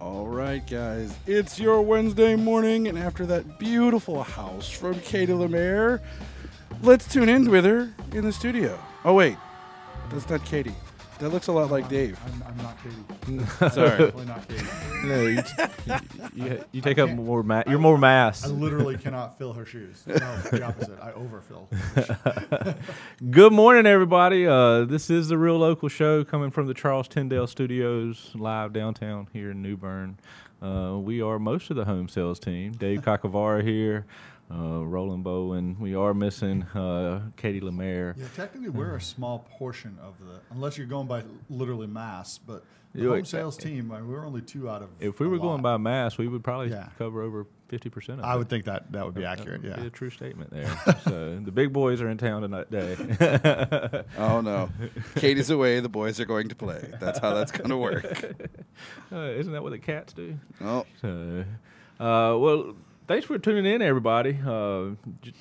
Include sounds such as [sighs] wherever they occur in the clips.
All right, guys, it's your Wednesday morning, and after that beautiful house from Katie Lemaire, let's tune in with her in the studio. Oh, wait, that's not Katie. That looks a lot like Dave. I'm, I'm not Katie. [laughs] Sorry. Definitely not Katie. No, you, [laughs] you, you take up more mass. You're more mass. I literally cannot fill her shoes. No, the [laughs] opposite. I overfill. Good morning, everybody. Uh, this is the Real Local Show coming from the Charles Tyndale Studios, live downtown here in New Bern. Uh, we are most of the home sales team. Dave Kakavara here, uh, Roland Bowen. We are missing uh, Katie Lemaire. Yeah, technically we're a small portion of the, unless you're going by literally mass, but the Yeah, home wait, sales team, I mean, we're only two out of. If we a were going by mass, we would probably Yeah. cover over 50% of it. I would think that that would be That accurate. would Be Yeah. a true statement there. [laughs] so the big boys are in town tonight day. [laughs] Oh, no. Katie's away. The boys are going to play. That's how that's going to work. [laughs] uh, isn't that what the cats do? Oh, So, uh, well, thanks for tuning in, everybody. Uh,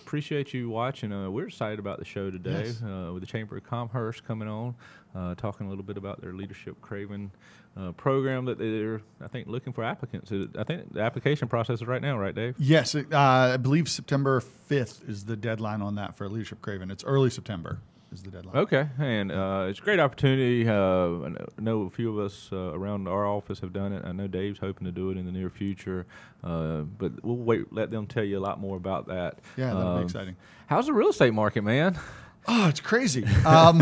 appreciate you watching. Uh, we're excited about the show today Yes. uh, with the Chamber of Commerce coming on, uh, talking a little bit about their leadership Craven uh, program that they're, I think, looking for applicants. I think the application process is right now, right, Dave? Yes, uh, I believe September 5th is the deadline on that for Leadership Craven. It's early September is the deadline. Okay, and uh, it's a great opportunity. Uh, I know- a few of us uh, around our office have done it. I know Dave's hoping to do it in the near future, uh, but we'll wait. Let them tell you a lot more about that. Yeah, that'll Um, be exciting. How's the real estate market, man? [laughs] Oh, it's crazy. [laughs] Um,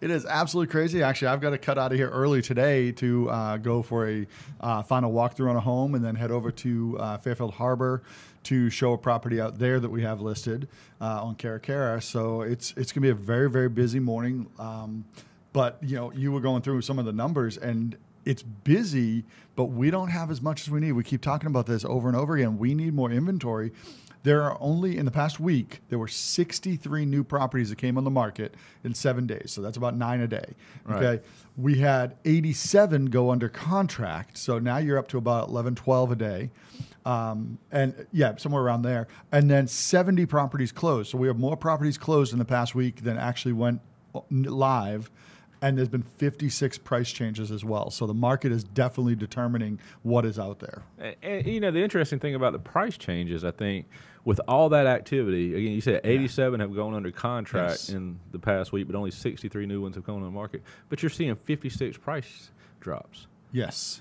it is absolutely crazy. Actually, I've got to cut out of here early today to uh, go for a uh, final walkthrough on a home and then head over to uh, Fairfield Harbor to show a property out there that we have listed uh, on Caracara. So it's it's going to be a very very busy morning. Um, but you know, you were going through some of the numbers and. It's busy, but we don't have as much as we need. We keep talking about this over and over again. We need more inventory. There are only in the past week there were 63 new properties that came on the market in seven days. So that's about nine a day. Right. Okay, we had 87 go under contract. So now you're up to about 11, 12 a day, um, and yeah, somewhere around there. And then 70 properties closed. So we have more properties closed in the past week than actually went live. And there's been 56 price changes as well. So the market is definitely determining what is out there. And, and, you know, the interesting thing about the price changes, I think, with all that activity, again, you said 87 have gone under contract Yes. in the past week, but only 63 new ones have gone on the market. But you're seeing 56 price drops. Yes.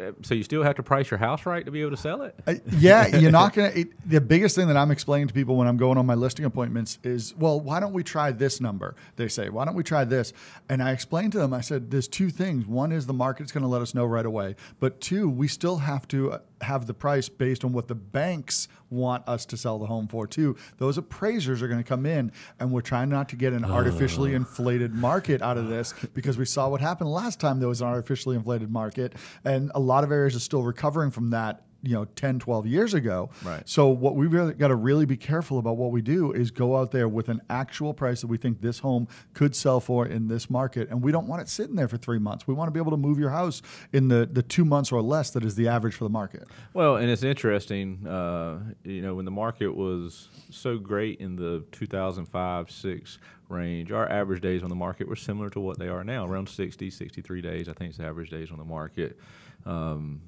Uh, So you still have to price your house right to be able to sell it? Uh, yeah, [laughs] you're not gonna. It, the biggest thing that I'm explaining to people when I'm going on my listing appointments is, well, why don't we try this number? They say, why don't we try this? And I explained to them, I said, there's two things. One is the market's going to let us know right away, but two, we still have to uh, have the price based on what the banks want us to sell the home for too. Those appraisers are going to come in, and we're trying not to get an artificially inflated market out of this because we saw what happened last time there was an artificially inflated market, and a lot of areas are still recovering from that you know 10 12 years ago Right. so what we really got to really be careful about what we do is go out there with an actual price that we think this home could sell for in this market and we don't want it sitting there for three months we want to be able to move your house in the the two months or less that is the average for the market Well, and it's interesting, uh, you know, when the market was so great in the 2005 6 range, our average days on the market were similar to what they are now, around 60, 63 days, I think is the average days on the market. Um,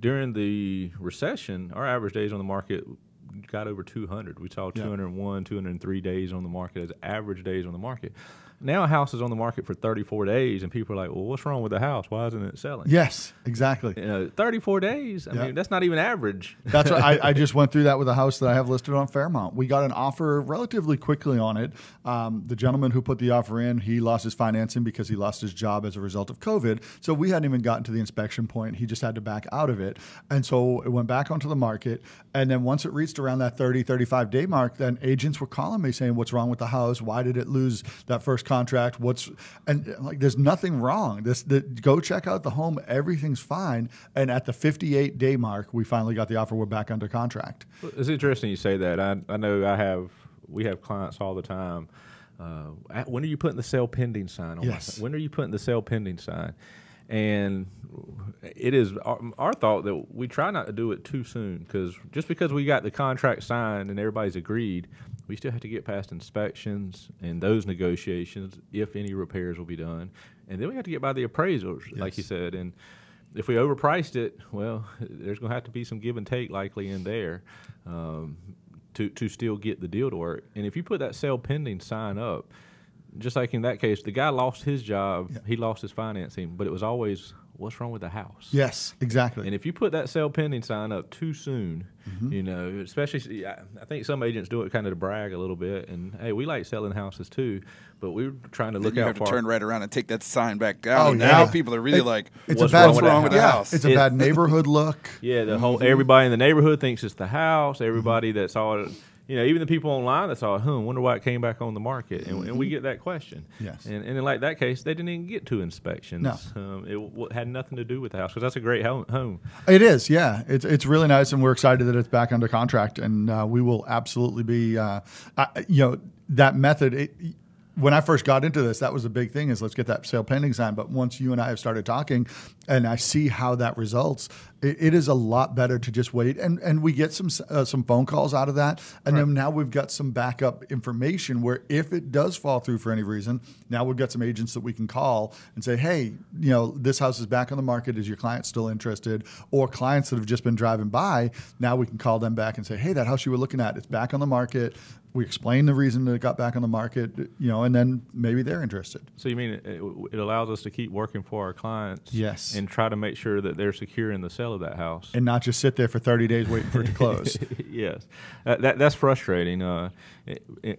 during the recession, our average days on the market got over 200. We saw Yeah. 201, 203 days on the market as average days on the market. Now a house is on the market for 34 days, and people are like, well, what's wrong with the house? Why isn't it selling? yes exactly You know, 34 days. I Yeah. mean, that's not even average. That's what I, I [laughs] just went through that with a house that I have listed on Fairmount. We got an offer relatively quickly on it. Um, the gentleman who put the offer in, he lost his financing because he lost his job as a result of COVID. So we hadn't even gotten to the inspection point. He just had to back out of it. And so it went back onto the market. And then once it reached around that 30, 35 day mark, then agents were calling me saying, What's wrong with the house? Why did it lose that first contract? What's and like there's nothing wrong. This the, go check out the home. Everything's fine. And at the 58 day mark, we finally got the offer. We're back under contract. It's interesting you say that. I, I know I have we have clients all the time. Uh, when are you putting the sale pending sign on? Yes. When are you putting the sale pending sign? And it is our, our thought that we try not to do it too soon because just because we got the contract signed and everybody's agreed, we still have to get past inspections and those negotiations if any repairs will be done, and then we have to get by the appraisals, like you said. And if we overpriced it, well, [laughs] there's going to have to be some give and take likely in there um, to to still get the deal to work. And if you put that sale pending sign up, just like in that case, the guy lost his job, he lost his financing, but it was always what's wrong with the house. Yes, exactly. And if you put that sale pending sign up too soon, Mm-hmm. you know, especially I I think some agents do it kind of to brag a little bit. And hey, we like selling houses too, but we're trying to Then look you out have to for turn right around and take that sign back down. Oh, yeah. now people are really It- like, it's what's a bad, wrong with wrong with the yeah, house? It's a It- bad neighborhood look. [laughs] Yeah, the whole Mm-hmm. everybody in the neighborhood thinks it's the house. Everybody that saw it, you know, even the people online that saw it, huh, wonder why it came back on the market. And, and we get that question. Mm-hmm. Yes. And, and in like that case, they didn't even get to inspections. No. Um, it w- had nothing to do with the house because that's a great home. home. It is, yeah. It's it's really nice, and we're excited that it's back under contract, and uh, we will absolutely be, uh, I, you know, that method. It, when I first got into this, that was a big thing: is let's get that sale pending sign. But once you and I have started talking, and I see how that results, it, it is a lot better to just wait, and and we get some uh, some phone calls out of that, and then now we've got some backup information where if it does fall through for any reason, now we've got some agents that we can call and say, hey, you know, this house is back on the market. Is your client still interested? Or clients that have just been driving by, now we can call them back and say, hey, that house you were looking at, it's back on the market. We explain the reason that it got back on the market, you know, and then maybe they're interested. So you mean it, it allows us to keep working for our clients? Yes. And try to make sure that they're secure in the sale of that house. And not just sit there for 30 days waiting for it to close. [laughs] yes, that, that that's frustrating, uh,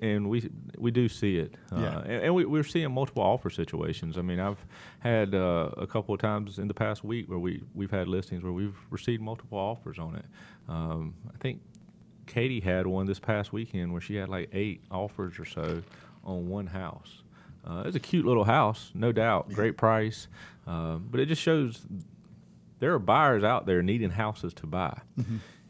and we we do see it, uh, Yeah. and, and we, we're seeing multiple offer situations. I mean, I've had uh, a couple of times in the past week where we we've had listings where we've received multiple offers on it. Um, I think Katie had one this past weekend where she had like eight offers or so on one house. Uh, it's a cute little house, no doubt, great price, uh, but it just shows there are buyers out there needing houses to buy.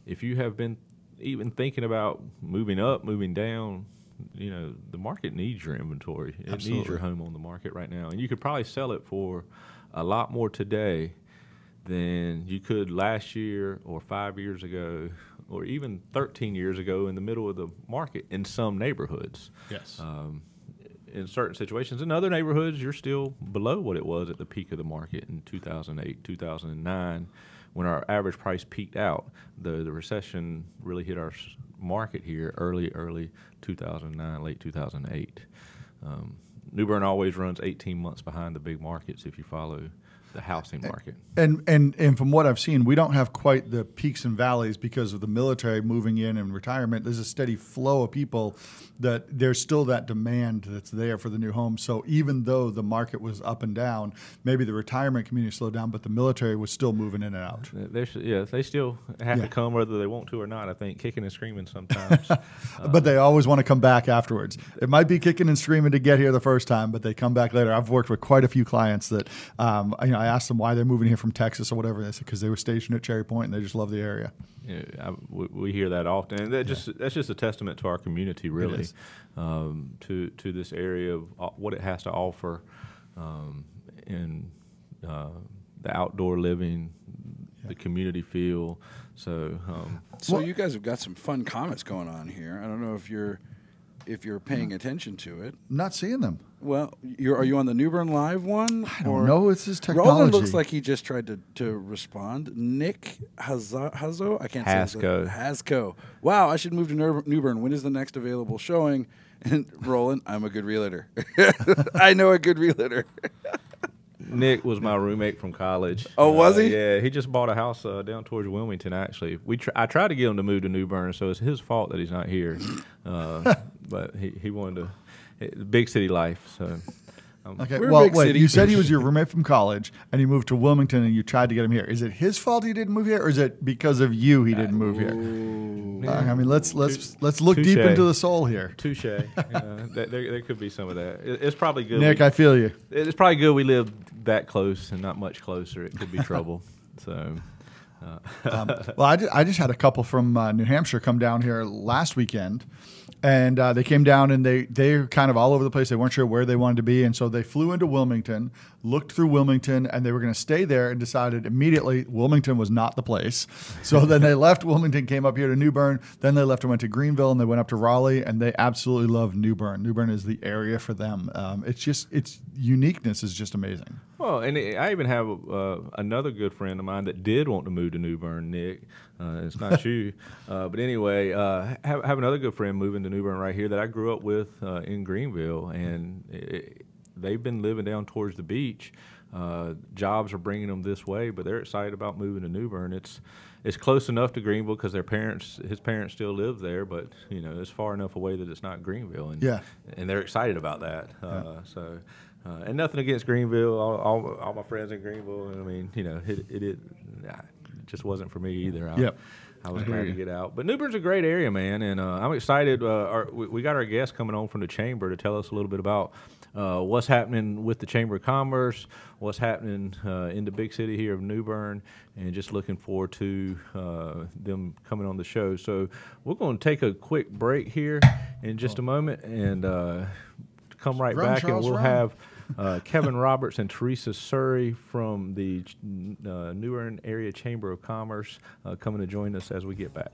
If you have been even thinking about moving up, moving down, you know, the market needs your inventory. It needs your home on the market right now. And you could probably sell it for a lot more today than you could last year or five years ago or even 13 years ago in the middle of the market in some neighborhoods yes. um, in certain situations. In other neighborhoods, you're still below what it was at the peak of the market in 2008, 2009, when our average price peaked out. The the recession really hit our market here early, early 2009, late 2008. Um, New Bern always runs 18 months behind the big markets if you follow the housing market. And, and and from what I've seen, we don't have quite the peaks and valleys because of the military moving in and retirement. There's a steady flow of people that there's still that demand that's there for the new homes. So even though the market was up and down, maybe the retirement community slowed down, but the military was still moving in and out. They sh- yeah, they still have Yeah. to come whether they want to or not. I think kicking and screaming sometimes. [laughs] but they always want to come back afterwards. It might be kicking and screaming to get here the first time, but they come back later. I've worked with quite a few clients that, um, you know, I asked them why they're moving here from Texas or whatever. And They said because they were stationed at Cherry Point and they just love the area. Yeah, I, we, we hear that often, and that just that's just a testament to our community, really, um, to to this area of uh, what it has to offer, um, in uh, the outdoor living, the community feel. So um, So Well- you guys have got some fun comments going on here. I don't know if you're if you're paying attention to it. I'm not seeing them. Well, you're, are you on the Newbern Live one? I don't know. It's his technology. Roland looks like he just tried to, to respond. Nick Hazo, Hazo? I can't say Hasco. his Hasco. Wow, I should move to Ner- Newbern. When is the next available showing? And [laughs] Roland, I'm a good realtor. [laughs] I know a good realtor. [laughs] Nick was my roommate from college. Oh, was Uh, he? Yeah, he just bought a house uh, down towards Wilmington. Actually, we tr- I tried to get him to move to New Bern, so it's his fault that he's not here. Uh, but he, he wanted to big city life. So um, Okay. We're well, wait. city. You said he was your roommate from college, and he moved to Wilmington, and you tried to get him here. Is it his fault he didn't move here, or is it because of you he didn't move here? Uh, I mean, let's let's let's look deep into the soul here. touche. uh, [laughs] there, there, there could be some of that. It, it's probably good. Nick, we- I feel you. it's probably good we live that close and not much closer. It could be trouble. [laughs] So, um, well, I, ju- I just had a couple from uh, New Hampshire come down here last weekend, and uh, they came down and they they're kind of all over the place. They weren't sure where they wanted to be, and so they flew into Wilmington, looked through Wilmington, and they were going to stay there, and decided immediately Wilmington was not the place. So [laughs] then they left Wilmington, came up here to New Bern, then they left and went to Greenville, and they went up to Raleigh, and they absolutely love New Bern. New Bern is the area for them. Um, it's just its uniqueness is just amazing. Well, and I even have uh, another good friend of mine that did want to move to New Bern, Nick. Uh, it's not [laughs] you, uh, but anyway, uh, have, have another good friend moving to New Bern right here that I grew up with uh, in Greenville, and it, they've been living down towards the beach. Uh, jobs are bringing them this way, but they're excited about moving to New Bern. It's it's close enough to Greenville because their parents, his parents, still live there, but you know it's far enough away that it's not Greenville, and Yeah. and they're excited about that. Uh, So, uh, and nothing against Greenville. All, all, all my friends in Greenville. I mean, you know, it it, it, it just wasn't for me either. I, Yep. I was glad to get out. But New Bern's a great area, man, and uh, I'm excited. Uh, our, we, we got our guest coming on from the chamber to tell us a little bit about uh, what's happening with the Chamber of Commerce, what's happening uh, in the big city here of New Bern, and just looking forward to uh, them coming on the show. So we're going to take a quick break here in just a moment and uh, come right Run, back, Charles, and we'll run. have. [laughs] Uh, Kevin Roberts and Teresa Surrey from the uh, New Bern Area Chamber of Commerce uh, coming to join us as we get back.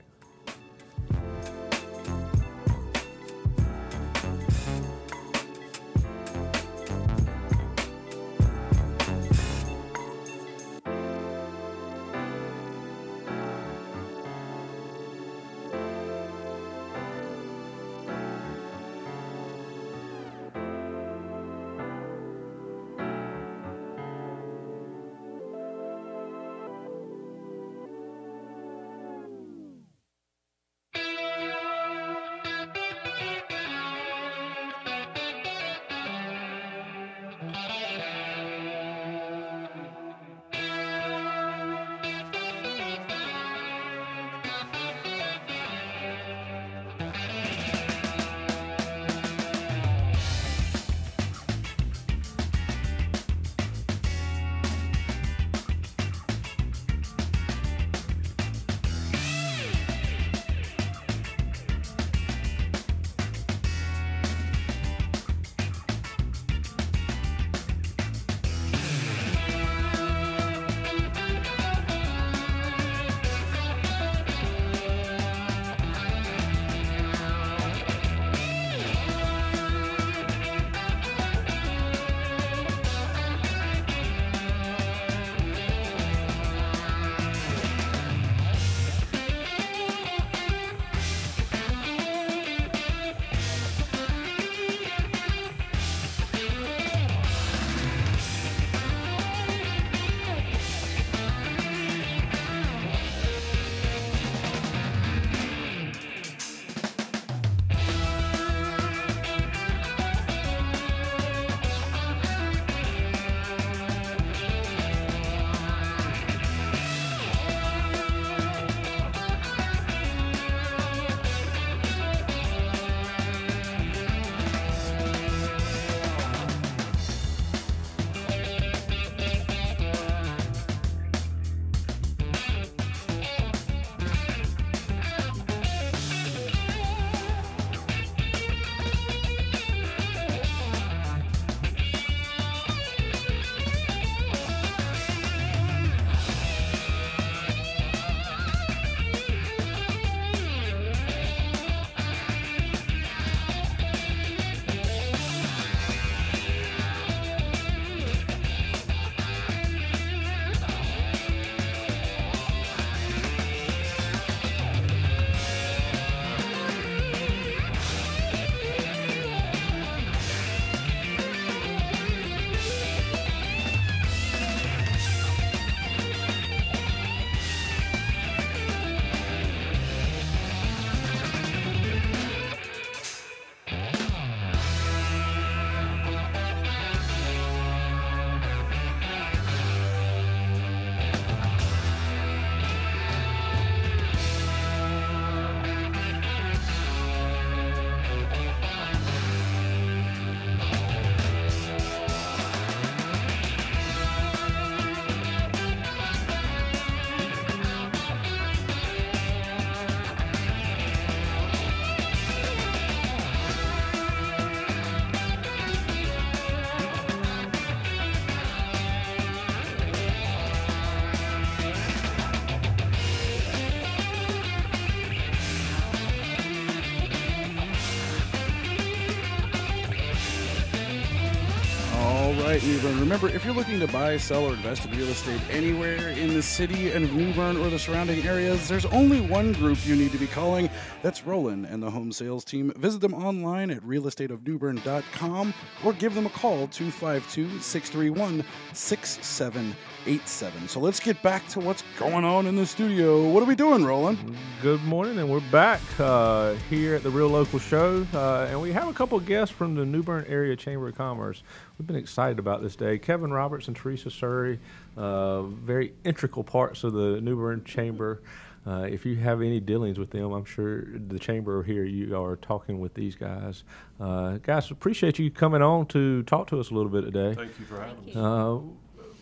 Remember, if you're looking to buy, sell, or invest in real estate anywhere in the city of New Bern or the surrounding areas, there's only one group you need to be calling. That's Roland and the home sales team. Visit them online at realestateofnewbern.com or give them a call 252 631 6787. So let's get back to what's going on in the studio. What are we doing, Roland? Good morning, and we're back uh, here at the Real Local Show, uh, and we have a couple guests from the New Bern Area Chamber of Commerce. We've been excited about this day. Kevin Roberts and Teresa Surrey, uh, very integral parts of the New Bern Chamber. Uh, if you have any dealings with them, I'm sure the chamber here you are talking with these guys. Uh, guys, appreciate you coming on to talk to us a little bit today. Thank you for having us. Uh,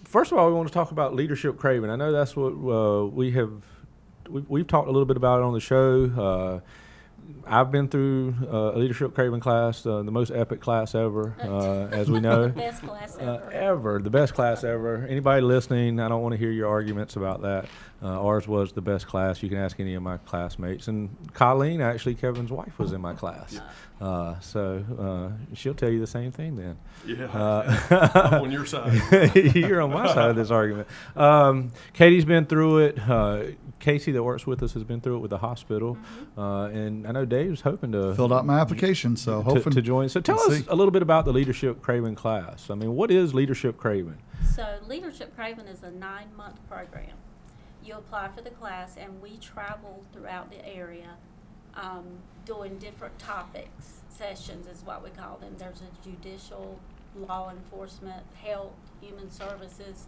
first of all, we want to talk about leadership Craven. I know that's what uh, we have. We've, we've talked a little bit about it on the show. I've been through uh, a leadership Craven class, uh, the most epic class ever, [laughs] uh, as we know. the best class Uh, ever. ever, the best class ever. Anybody listening, I don't want to hear your arguments about that. Uh, ours was the best class. You can ask any of my classmates. And Colleen, actually, Kevin's wife, was in my class. Uh, so uh, she'll tell you the same thing then. Yeah, Uh, [laughs] I'm on your [laughs] side. You're on my side of this argument. Um, Katie's been through it. Casey, that works with us, has been through it with the hospital. Uh, and I know Dave's hoping to Filled out my application, so to, hoping to join. So tell Let's us see. a little bit about the leadership Craven class. I mean, what is leadership Craven? So Leadership Craven is a nine-month program. You apply for the class, and we travel throughout the area, um, doing different topics. Sessions is what we call them. There's a judicial, law enforcement, health, human services,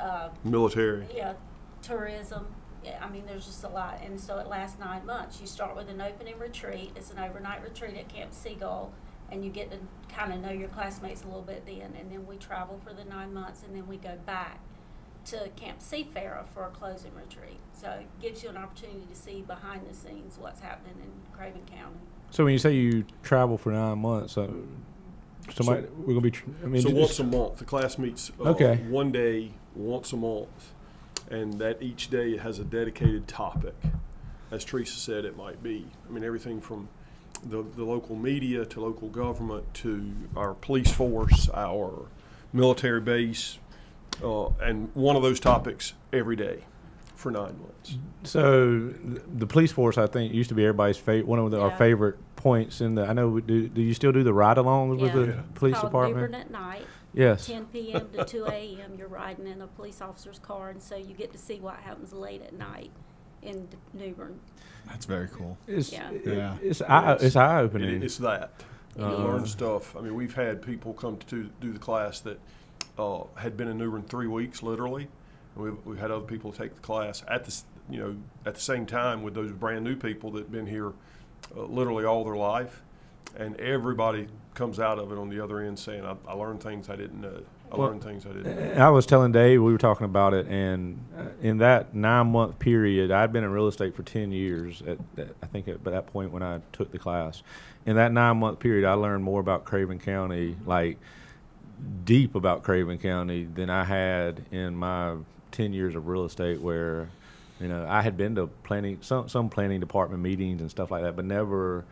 uh, Military. yeah, tourism. Yeah, I mean, there's just a lot, and so it lasts nine months. You start with an opening retreat. It's an overnight retreat at Camp Seagull, and you get to kind of know your classmates a little bit then. And then we travel for the nine months, and then we go back to Camp Seafarer for a closing retreat. So it gives you an opportunity to see behind the scenes what's happening in Craven County. So when you say you travel for nine months, uh, somebody we're gonna be. tr- I mean, so just- once a month, the class meets uh, Okay. one day, once a month, and that each day has a dedicated topic. As Teresa said, it might be. I mean, everything from the, the local media to local government to our police force, our military base, uh, and one of those topics every day for nine months. So the police force, I think, used to be everybody's favorite. One of the, our favorite points in the. I know. we Do, do you still do the ride-alongs with the Yeah. police Called department? Newbern at night. Yes. 10 p.m. to 2 a.m. You're riding in a police officer's car, and so you get to see what happens late at night in D- Newbern. That's very cool. It's Yeah. it- Yeah. it's eye, it's eye It, opening. it's that. You Uh, learn stuff. I mean, we've had people come to do the class that uh, had been in New Bern three weeks, literally. And we've, we've had other people take the class at the, you know, at the same time with those brand new people that've been here uh, literally all their life. And everybody comes out of it on the other end saying, I, I learned things I didn't know. I Well, learned things I didn't know. I was telling Dave we were talking about it, and uh, in that nine-month period, I'd been in real estate for ten years. At, at I think at that point when I took the class, in that nine-month period, I learned more about Craven County, like deep about Craven County, than I had in my ten years of real estate. Where, you know, I had been to planning some some planning department meetings and stuff like that, but never,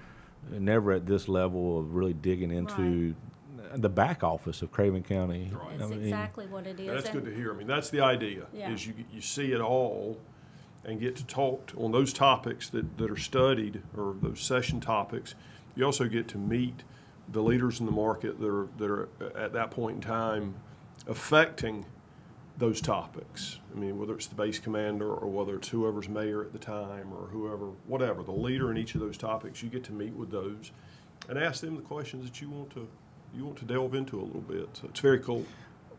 never at this level of really digging into. The back office of Craven County. Right. That's I mean, exactly what it is. That's and- good to hear. I mean, that's the idea, Yeah. is you, you see it all and get to talk to- on those topics that, that are studied or those session topics. You also get to meet the leaders in the market that are, that are at that point in time affecting those topics. I mean, whether it's the base commander or whether it's whoever's mayor at the time or whoever, whatever, the leader in each of those topics, you get to meet with those and ask them the questions that you want to, you want to delve into a little bit. So it's very cool.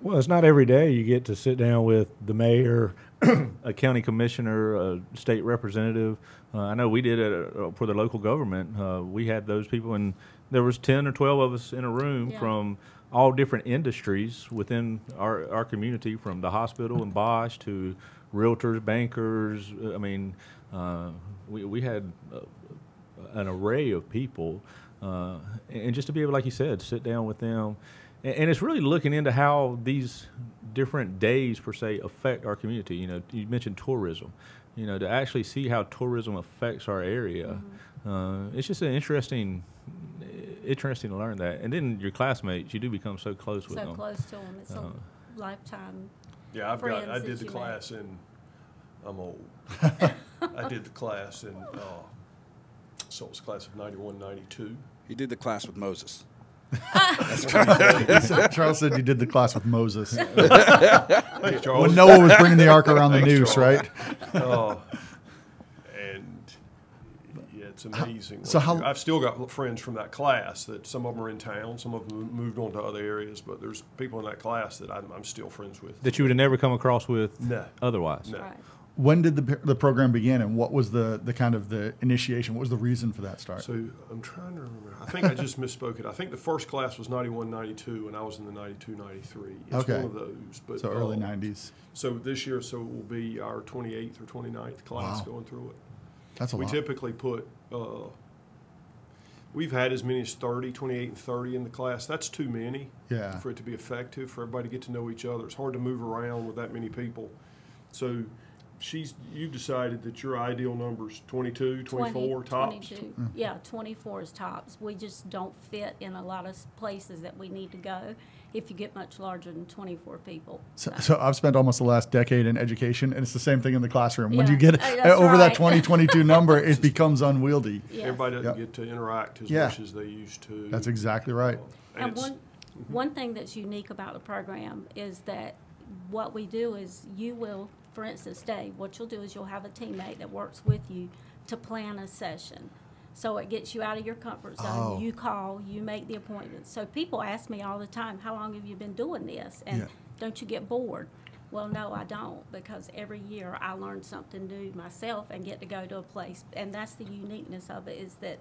Well, it's not every day you get to sit down with the mayor, [clears throat] a county commissioner, a state representative. Uh, I know we did it uh, for the local government. Uh, we had those people, and there was ten or twelve of us in a room Yeah. from all different industries within our our community, from the hospital and Bosch to realtors, bankers. I mean, uh, we we had uh, an array of people, uh, and just to be able, like you said, sit down with them, and, and it's really looking into how these different days per se affect our community. You know, you mentioned tourism. You know, to actually see how tourism affects our area, uh, it's just an interesting. Interesting to learn that. And then your classmates, you do become so close with So them. So close to them, it's a Uh, lifetime. Yeah, I've got, I did the you class in, I'm old. [laughs] I did the class in, uh, so it was class of ninety-one, ninety-two. He did the class with Moses. [laughs] Charles said you did the class with Moses [laughs] Thanks, when Noah was bringing the ark around the Thanks, noose, Charles. right? Uh, and yeah, it's amazing. so how- I've still got friends from that class that some of them are in town, some of them moved on to other areas, but there's people in that class that I'm, I'm still friends with. that you would have never come across with No. otherwise. No. Right. When did the the program begin, and what was the the kind of the initiation? What was the reason for that start? So I'm trying to remember. I think I just [laughs] misspoke it. I think the first class was 91, 92, and I was in the 92, 93. It's Okay. one of those. But so early uh, '90s. So this year, so it will be our 28th or 29th class Wow. going through it. That's a we lot. typically put, uh, we've had as many as 30, 28, and 30 in the class. That's too many Yeah. for it to be effective, for everybody to get to know each other. It's hard to move around with that many people. So she's, you've decided that your ideal number's 22, 24 tops? 22. Mm. Yeah, 24 is tops. We just don't fit in a lot of places that we need to go if you get much larger than 24 people. So, so I've spent almost the last decade in education, and it's the same thing in the classroom. When you get that's over that right. 2022 [laughs] number, it becomes unwieldy. Yeah. Everybody doesn't Yep. get to interact as Yeah. much as they used to. That's exactly right. Um, and And it's, one, one thing that's unique about the program is that what we do is you will, for instance, Dave, what you'll do is you'll have a teammate that works with you to plan a session. So it gets you out of your comfort zone. Oh. You call, you make the appointments. So people ask me all the time, how long have you been doing this? And Yeah. don't you get bored? Well, no, I don't, because every year I learn something new myself and get to go to a place. And that's the uniqueness of it is that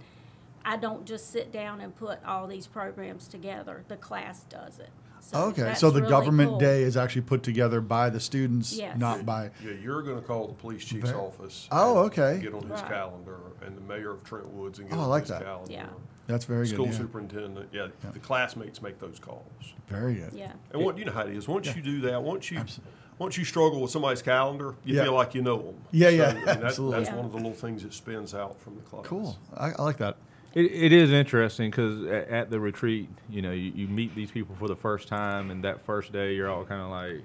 I don't just sit down and put all these programs together. The class does it. So Okay, so the really government cool. day is actually put together by the students, Yes. not by. yeah, you're going to call the police chief's Very- office. Oh, okay. Get on his Right. calendar, and the mayor of Trent Woods and get Oh, I on like his that. calendar. Yeah. That's very School good. yeah. superintendent, yeah, Yeah. the classmates make those calls. Very good. Yeah. And what you know how it is. Once Yeah. you do that, once you Abso- once you struggle with somebody's calendar, you Yeah. feel like you know them. Yeah, yeah, that- [laughs] absolutely. That's Yeah. one of the little things that spins out from the class. Cool. I, I like that. It, it is interesting because at, at the retreat, you know, you, you meet these people for the first time, and that first day, you're all kind of like,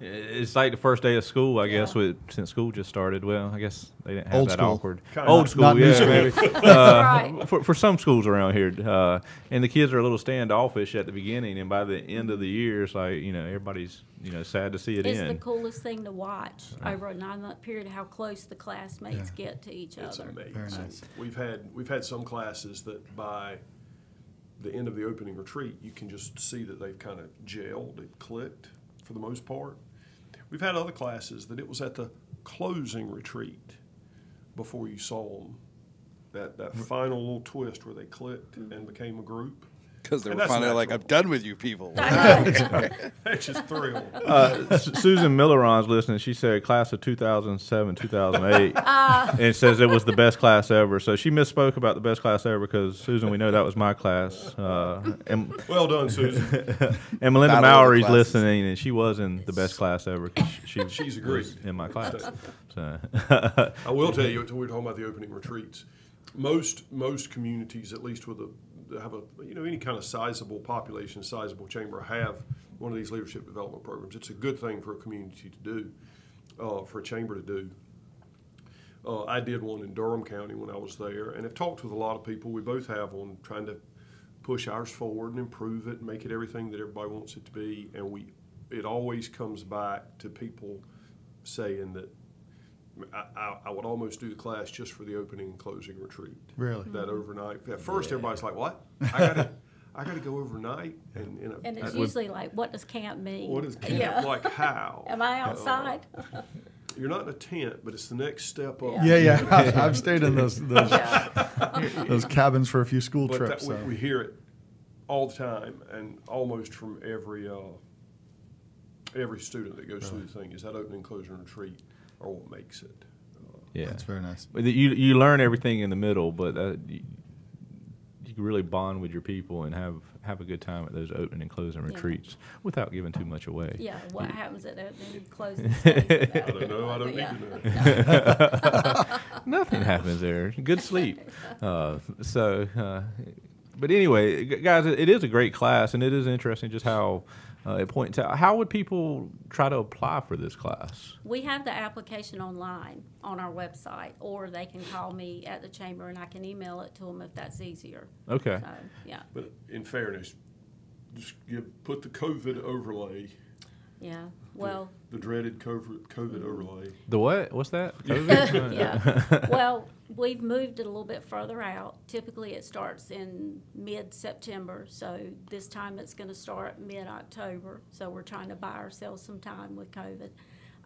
it's like the first day of school, I guess. With since school just started, well, I guess they didn't have Old that school. awkward. Kinda Old not- school, not new yeah, school. maybe. [laughs] Uh, right. for, for some schools around here, uh, and the kids are a little standoffish at the beginning, and by the end of the year, it's like you know everybody's you know sad to see it end. It's in. the coolest thing to watch over a nine month period how close the classmates Yeah. get to each It's other. amazing. Very nice. We've had we've had some classes that by the end of the opening retreat, you can just see that they've kind of gelled, it clicked for the most part. We've had other classes that it was at the closing retreat before you saw them. That, that mm-hmm. final little twist where they clicked mm-hmm. and became a group. Because they And were that's finally like. I'm done with you people. That's [laughs] just thrill. uh, S- Susan Milleron's listening. She said class of 2007, 2008, [laughs] and says it was the best class ever. So she misspoke about the best class ever because Susan, we know that was my class. Uh, and, [laughs] Well done, Susan. and Melinda Battle of the Mowry's listening, and she was in the best class ever. she She's was agreed. in my class. So I will tell you, we were talking about the opening retreats. Most most communities, at least with a that have a you know any kind of sizable population, sizable chamber, have one of these leadership development programs. It's a good thing for a community to do, uh, for a chamber to do. Uh, I did one in Durham County when I was there, and I've talked with a lot of people. We both have on trying to push ours forward and improve it, and make it everything that everybody wants it to be. And we, it always comes back to people saying that I, I, I would almost do the class just for the opening and closing retreat. Really? That overnight. At first, everybody's like, "What? [laughs] I gotta, I gotta go overnight." And, and, And it's would- usually like, what does camp mean? what is camp Yeah. like? How? [laughs] Am I outside? [laughs] You're not in a tent, but it's the next step up. Yeah, yeah. I- I've stayed in those those, those cabins for a few school But trips. that, we, so. we hear it all the time, and almost from every uh, every student that goes through the thing is that opening and closing retreat are what makes it. Uh, yeah, That's very nice. But you you learn everything in the middle, but uh, you, you can really bond with your people and have have a good time at those opening and closing retreats without giving too much away. Yeah, what happens at opening and closing [laughs] I don't know. I don't Yeah. need to know. [laughs] [laughs] Nothing happens there. Good sleep. Uh, so, uh, but anyway, guys, it it is a great class, and it is interesting just how uh, it points out. How would people try to apply for this class? We have the application online on our website, or they can call me at the chamber and I can email it to them if that's easier. Okay. So, yeah, But in fairness, just give, put the COVID overlay, yeah. Well, the dreaded COVID, COVID overlay. The what? What's that? [laughs] yeah. Well, we've moved it a little bit further out. Typically, it starts in mid-September, so this time it's gonna start mid-October. So we're trying to buy ourselves some time with COVID.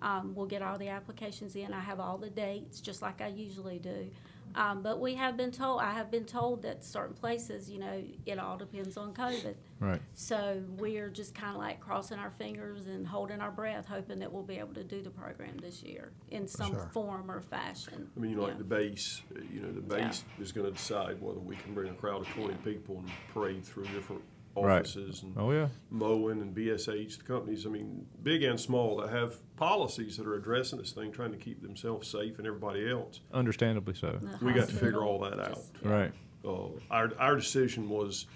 Um, we'll get all the applications in. I have all the dates, just like I usually do. Um, but we have been told, I have been told that certain places, you know, it all depends on COVID. Right. So we're just kind of like crossing our fingers and holding our breath, hoping that we'll be able to do the program this year in some sure. form or fashion. I mean, you know, Yeah. like the base, you know, the Yeah. base is gonna decide whether we can bring a crowd of twenty people and parade through different Right. offices and Oh yeah. Moen and BSH, the companies, I mean, big and small, that have policies that are addressing this thing, trying to keep themselves safe and everybody else. Understandably so. The We got to figure all that out. just- yeah. Right. Uh, our, our decision was,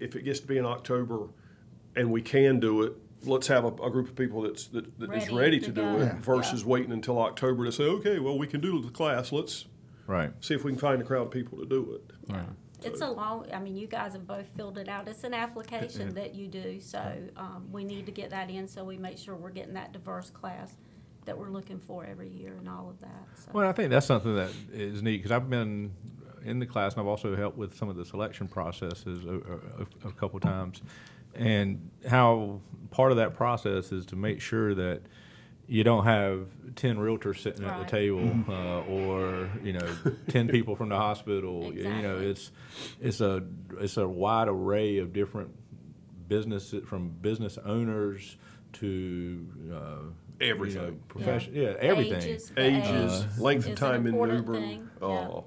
if it gets to be in October and we can do it, let's have a, a group of people that's, that, that is Ready ready to to do go. it Yeah. versus Yeah. waiting until October to say, okay, well, we can do the class, let's Right. see if we can find a crowd of people to do it. Right. It's a long, I mean, you guys have both filled it out. It's an application that you do, so, um, we need to get that in, so we make sure we're getting that diverse class that we're looking for every year and all of that, so. Well, I think that's something that is neat because I've been in the class and I've also helped with some of the selection processes a, a, a couple times, and how part of that process is to make sure that you don't have ten realtors sitting at the table uh, or you know ten people from the hospital. exactly. You know, it's it's a it's a wide array of different business from business owners to uh, Everything. You know, profession, yeah, everything. Ages, Ages, age length of time in important Newbern, thing, yeah.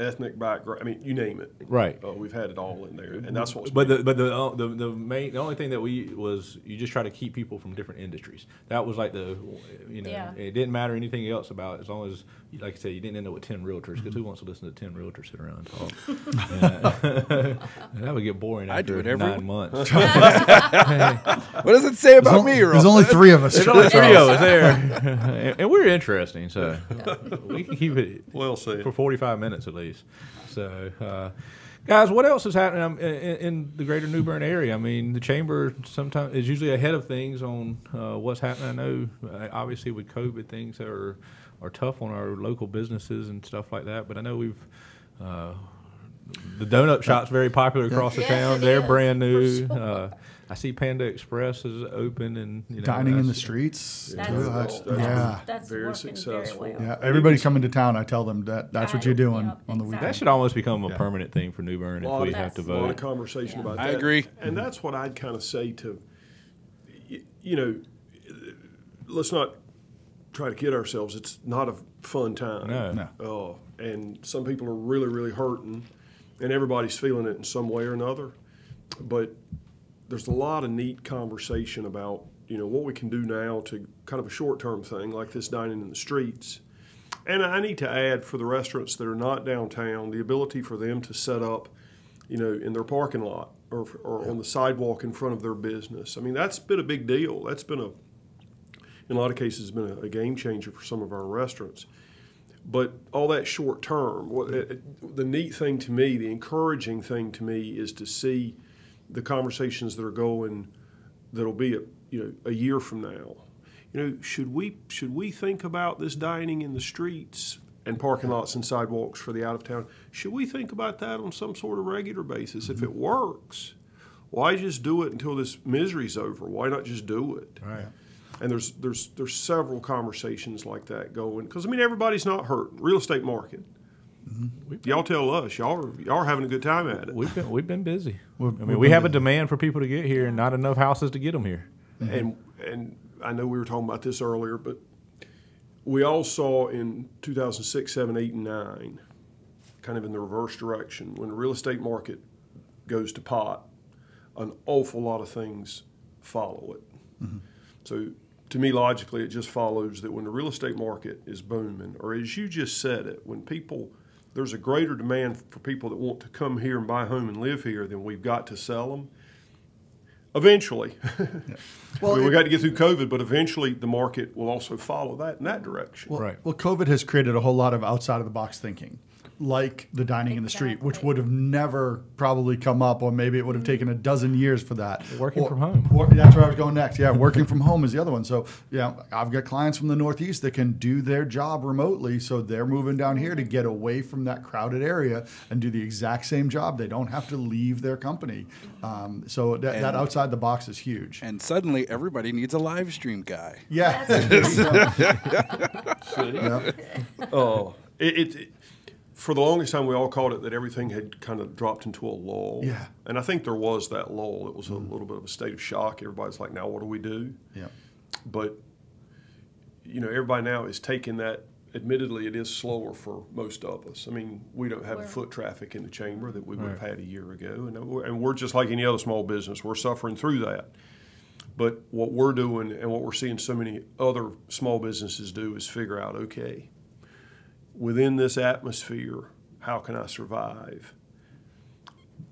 Ethnic background, I mean, you name it. Right. Uh, we've had it all in there, and that's what's. But the but the, uh, the the main the only thing that we was you just try to keep people from different industries. That was like the you know Yeah. it didn't matter anything else about it as long as like I said you didn't end up with ten realtors because who wants to listen to ten realtors sit around and talk? [laughs] Yeah. [laughs] that would get boring I after do it every nine months. [laughs] What does it say about me, There's only three of us. There's only three of us there, and, and we're interesting, so we can keep it Well said. for 45 minutes at least. So, uh, guys, what else is happening um, in, in the greater New Bern area? I mean, the chamber sometimes is usually ahead of things on uh, what's happening. I know, uh, obviously, with COVID, things are are tough on our local businesses and stuff like that. But I know we've. Uh, the donut shop's very popular across the town. They're is, brand new. sure. I see Panda Express is open and you know Dining in the streets. That's, too. That's- that's, yeah. that's Very successful. very well. Yeah, everybody coming to town, I tell them that that's what you're doing yep, on the exactly. weekend. That should almost become a Yeah. permanent thing for New Bern if we of- have to vote. A lot of conversation Yeah. about I that. I agree. And that's what I'd kind of say to, you know, let's not try to kid ourselves. It's not a fun time. No. No. Oh, and some people are really, really hurting, and everybody's feeling it in some way or another. But there's a lot of neat conversation about, you know, what we can do now to kind of a short term thing like this dining in the streets. And I need to add for the restaurants that are not downtown, the ability for them to set up, you know, in their parking lot or, or on the sidewalk in front of their business. I mean, that's been a big deal. That's been a, in a lot of cases, been a, a game changer for some of our restaurants. But all that short term, mm-hmm. it- the neat thing to me, the encouraging thing to me is to see the conversations that are going that'll be a, you know a year from now. You know, should we should we think about this dining in the streets and parking lots and sidewalks for the out of town? Should we think about that on some sort of regular basis? If it mm-hmm. works, why just do it until this misery's over? Why not just do it? Right. And there's there's there's several conversations like that going because I mean everybody's not hurt. Real estate market. Y'all tell us y'all are, y'all are having a good time at it. We've been we've been busy. We've- I mean, we've we been have a demand for people to get here, and not enough houses to get them here. and mm-hmm. and I know we were talking about this earlier, but we all saw in 2006, 7, 8, and 9, kind of in the reverse direction, when the real estate market goes to pot, an awful lot of things follow it. Mm-hmm. So to me, logically, it just follows that when the real estate market is booming, or as you just said it, when people there's a greater demand for people that want to come here and buy a home and live here than we've got to sell them. Eventually, [laughs] Well, I mean, we got to get through COVID, but eventually the market will also follow that in that direction. Well, Right. well, COVID has created a whole lot of outside of the box thinking, like the dining in the street, which would have never probably come up, or maybe it would have mm-hmm. taken a dozen years for that. Working Or- from home. or- that's where I was going next. Yeah, working from home is the other one. So yeah, I've got clients from the Northeast that can do their job remotely, so they're moving down here to mm-hmm. get away from that crowded area and do the exact same job. They don't have to leave their company. Mm-hmm. Um, so that, that outside the box is huge. And suddenly everybody needs a live stream guy. yeah. [laughs] [laughs] yeah. [laughs] Oh, it, it, it- for the longest time we all called it that everything had kind of dropped into a lull. Yeah. and I think there was that lull. It was a mm-hmm. little bit of a state of shock. Everybody's like, now what do we do? Yeah. But you know, everybody now is taking that. Admittedly, it is slower for most of us. I mean, we don't have the foot traffic in the chamber that we would have had a year ago, and we're, and we're just like any other small business. We're suffering through that. But what we're doing and what we're seeing so many other small businesses do is figure out, okay, within this atmosphere, how can I survive?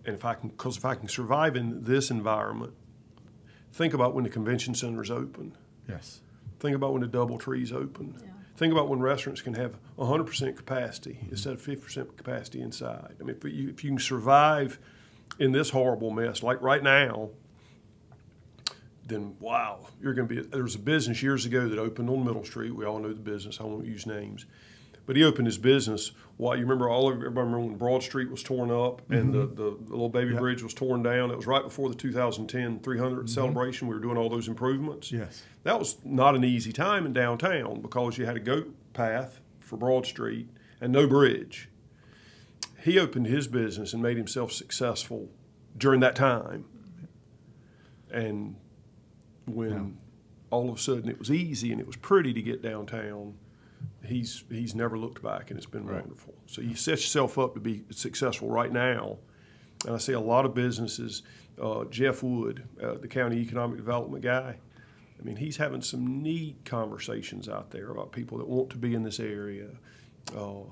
And if I can, because if I can survive in this environment, think about when the convention center is open. Yes. Think about when the DoubleTree's open. Yeah. Think about when restaurants can have 100% capacity mm-hmm. instead of 50% capacity inside. I mean, if you, if you can survive in this horrible mess, like right now, then wow, you're going to be. There was a business years ago that opened on Middle Street. We all know the business. I won't use names. But he opened his business. Why? You remember all of everybody remember when Broad Street was torn up and the, mm-hmm. the, the little baby Yep. bridge was torn down. It was right before the 2010 300 mm-hmm. celebration. We were doing all those improvements. Yes. That was not an easy time in downtown because you had a goat path for Broad Street and no bridge. He opened his business and made himself successful during that time. And when all of a sudden it was easy and it was pretty to get downtown, he's he's never looked back and it's been wonderful. So you set yourself up to be successful right now. And I see a lot of businesses. Uh, Jeff Wood, uh, the county economic development guy, I mean, he's having some neat conversations out there about people that want to be in this area, uh,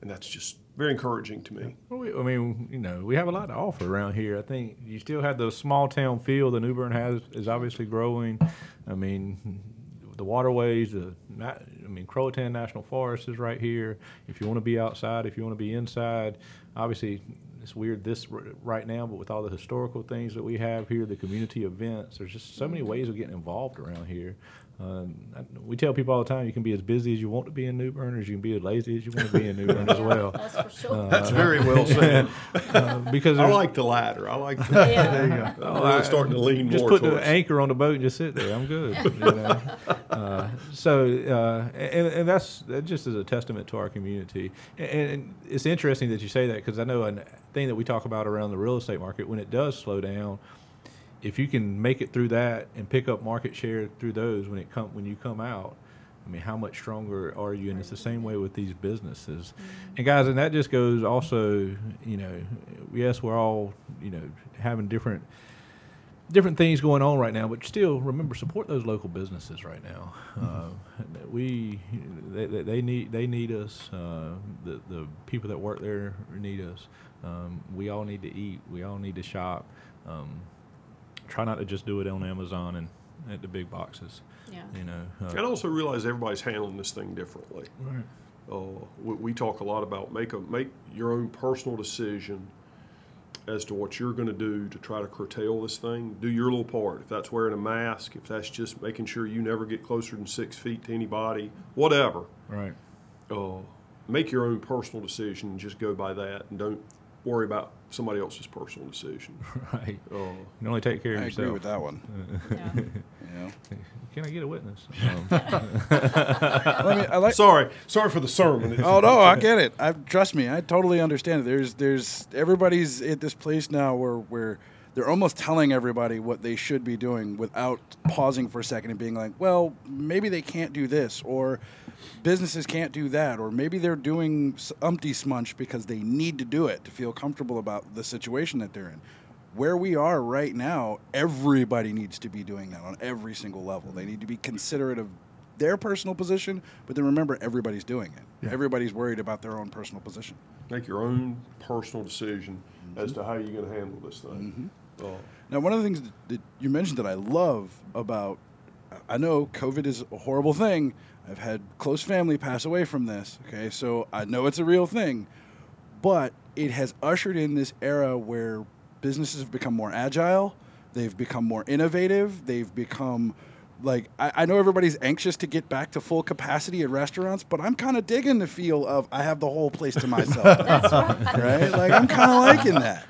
and that's just very encouraging to me. Well, we, I mean, you know, we have a lot to offer around here. I think you still have the small town feel that New Bern has is obviously growing. I mean, the waterways, the I mean, Croatan National Forest is right here. If you want to be outside, if you want to be inside, obviously it's weird this right now, but with all the historical things that we have here, the community events, there's just so many ways of getting involved around here. I- we tell people all the time you can be as busy as you want to be in New Bern, as you can be as lazy as you want to be in New Bern as well. That's for sure. That's very well said. [laughs] Uh, because I like the latter. I like the, Yeah. There you go. I'm really starting to lean just more put towards. the anchor on the boat and just sit there. I'm good. You [laughs] know? So, uh, and, and that's that just is a testament to our community. And, and it's interesting that you say that because I know a thing that we talk about around the real estate market when it does slow down. If you can make it through that and pick up market share through those when it come when you come out, I mean, how much stronger are you? And it's the same way with these businesses. And guys, and that just goes also, you know, yes, we're all, you know, having different different things going on right now, but still remember support those local businesses right now. Uh, we they, they, they need they need us. Uh, the the people that work there need us. Um, we all need to eat. We all need to shop. Um, try not to just do it on Amazon and at the big boxes. Yeah. You know. and Uh, also realize everybody's handling this thing differently. right. Uh, we, we talk a lot about make a make your own personal decision as to what you're going to do to try to curtail this thing. Do your little part. If that's wearing a mask, if that's just making sure you never get closer than six feet to anybody, whatever. Right. Uh, make your own personal decision and just go by that, and don't worry about somebody else's personal decision. [laughs] Right. Uh, You can only take care of I yourself. agree with that one. Yeah. You [laughs] know? Can I get a witness? Um, I mean, I like. sorry, sorry for the sermon. [laughs] Oh no, I get it. I trust me. I totally understand it. There's there's everybody's at this place now where where they're almost telling everybody what they should be doing without pausing for a second and being like, well, maybe they can't do this or businesses can't do that or maybe they're doing umpty smunch because they need to do it to feel comfortable about the situation that they're in. Where we are right now, everybody needs to be doing that on every single level. They need to be considerate of their personal position, but then remember everybody's doing it. Yeah. Everybody's worried about their own personal position. Make your own personal decision as to how you're going to handle this thing. Uh, Now, one of the things that, that you mentioned that I love about, I know COVID is a horrible thing. I've had close family pass away from this. Okay, so I know it's a real thing, but it has ushered in this era where businesses have become more agile. They've become more innovative. They've become like I, I know everybody's anxious to get back to full capacity at restaurants, but I'm kind of digging the feel of I have the whole place to myself. [laughs] That's right. right? Like I'm kind of liking that.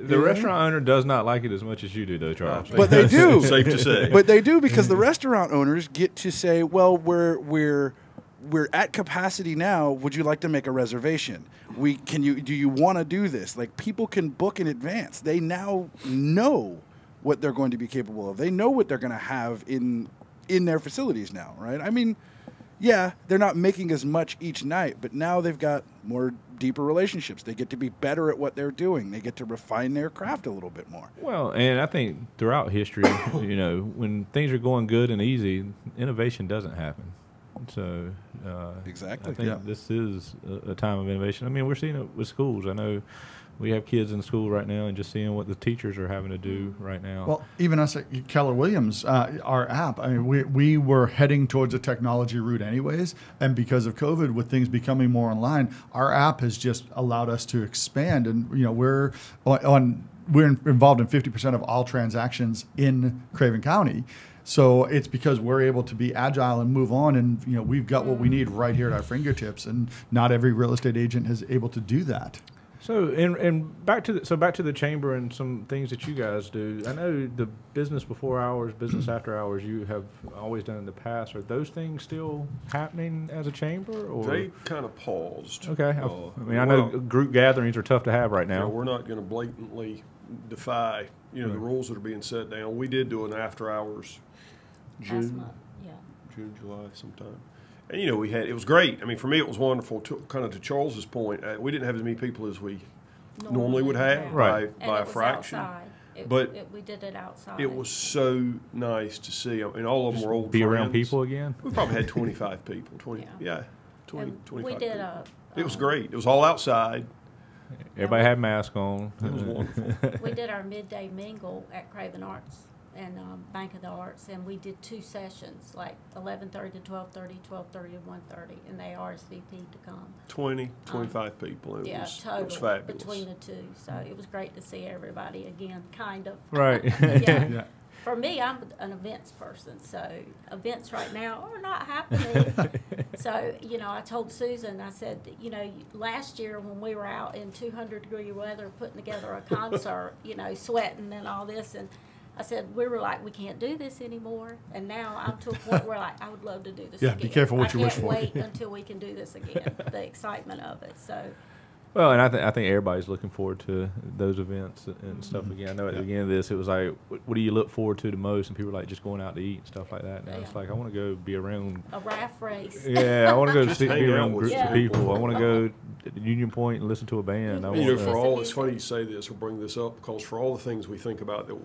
The restaurant owner does not like it as much as you do, though, Charles. But they [laughs] do. Safe to say. But they do because the restaurant owners get to say, "Well, we're we're we're at capacity now. Would you like to make a reservation? We can you do you want to do this? Like people can book in advance. They now know what they're going to be capable of. They know what they're going to have in in their facilities now, right? I mean, yeah, they're not making as much each night, but now they've got more deeper relationships. They get to be better at what they're doing. They get to refine their craft a little bit more. Well, and I think throughout history, [coughs] you know, when things are going good and easy, innovation doesn't happen. So, uh, Exactly. I think Yeah. this is a, a time of innovation. I mean, we're seeing it with schools. I know we have kids in school right now, and just seeing what the teachers are having to do right now. Well, even us at Keller Williams, uh, our app, I mean, we, we were heading towards a technology route anyways. And because of COVID, with things becoming more online, our app has just allowed us to expand. And, you know, we're on, on we're involved in 50% of all transactions in Craven County. So it's because we're able to be agile and move on, and you know we've got what we need right here at our fingertips, and not every real estate agent is able to do that. So and and back to the, so back to the chamber and some things that you guys do. I know the business before hours, business [clears throat] after hours. You have always done in the past. Are those things still happening as a chamber? Or They kind of paused. okay, I, Uh, I mean I know we're group gatherings are tough to have right you know, now. we're not going to blatantly defy, you know, the rules that are being set down. We did do an after hours June, yeah. June, July, sometime. And you know, we had it was great. I mean, for me, it was wonderful. To, kind of to Charles's point, uh, we didn't have as many people as we normally would have Right. by, And by it a was fraction. outside. It- But it- We did it outside. It was so nice to see. I mean, all of them were old Be around people again. We probably had 25 people. 20, Yeah. yeah, 20, And 25 We did people. a. It was um, great. It was all outside. Everybody had masks on. It was wonderful. We did our midday mingle at Craven Arts and um, Bank of the Arts, and we did two sessions, like 11:30 to 12:30, 12:30 to 1:30, and they RSVP'd to come. 20, 25 people. It, Um, yeah, was, it total was fabulous. between the two. So it was great to see everybody again, kind of. Right. [laughs] yeah. Yeah. For me, I'm an events person, so events right now are not happening. [laughs] so, you know, I told Susan, I said, you know, last year when we were out in 200 degree weather putting together a concert, you know, sweating and all this, and I said, we were like, we can't do this anymore. And now I'm to a [laughs] point where, like, I would love to do this Yeah, again. be careful what I you wish can't for. wait [laughs] until we can do this again, the [laughs] excitement of it. So, Well, and I think I think everybody's looking forward to those events and stuff Mm-hmm. again. I know at the beginning of this, it was like, what, what do you look forward to the most? And people were like just going out to eat and stuff like that. Now it's Yeah. like I want to go be around. a raft race. Yeah, I want to go Just see, be around groups some of people. people. I want to go to Union Point and listen to a band. I. You know, for all, it's funny you say this or bring this up because for all the things we think about that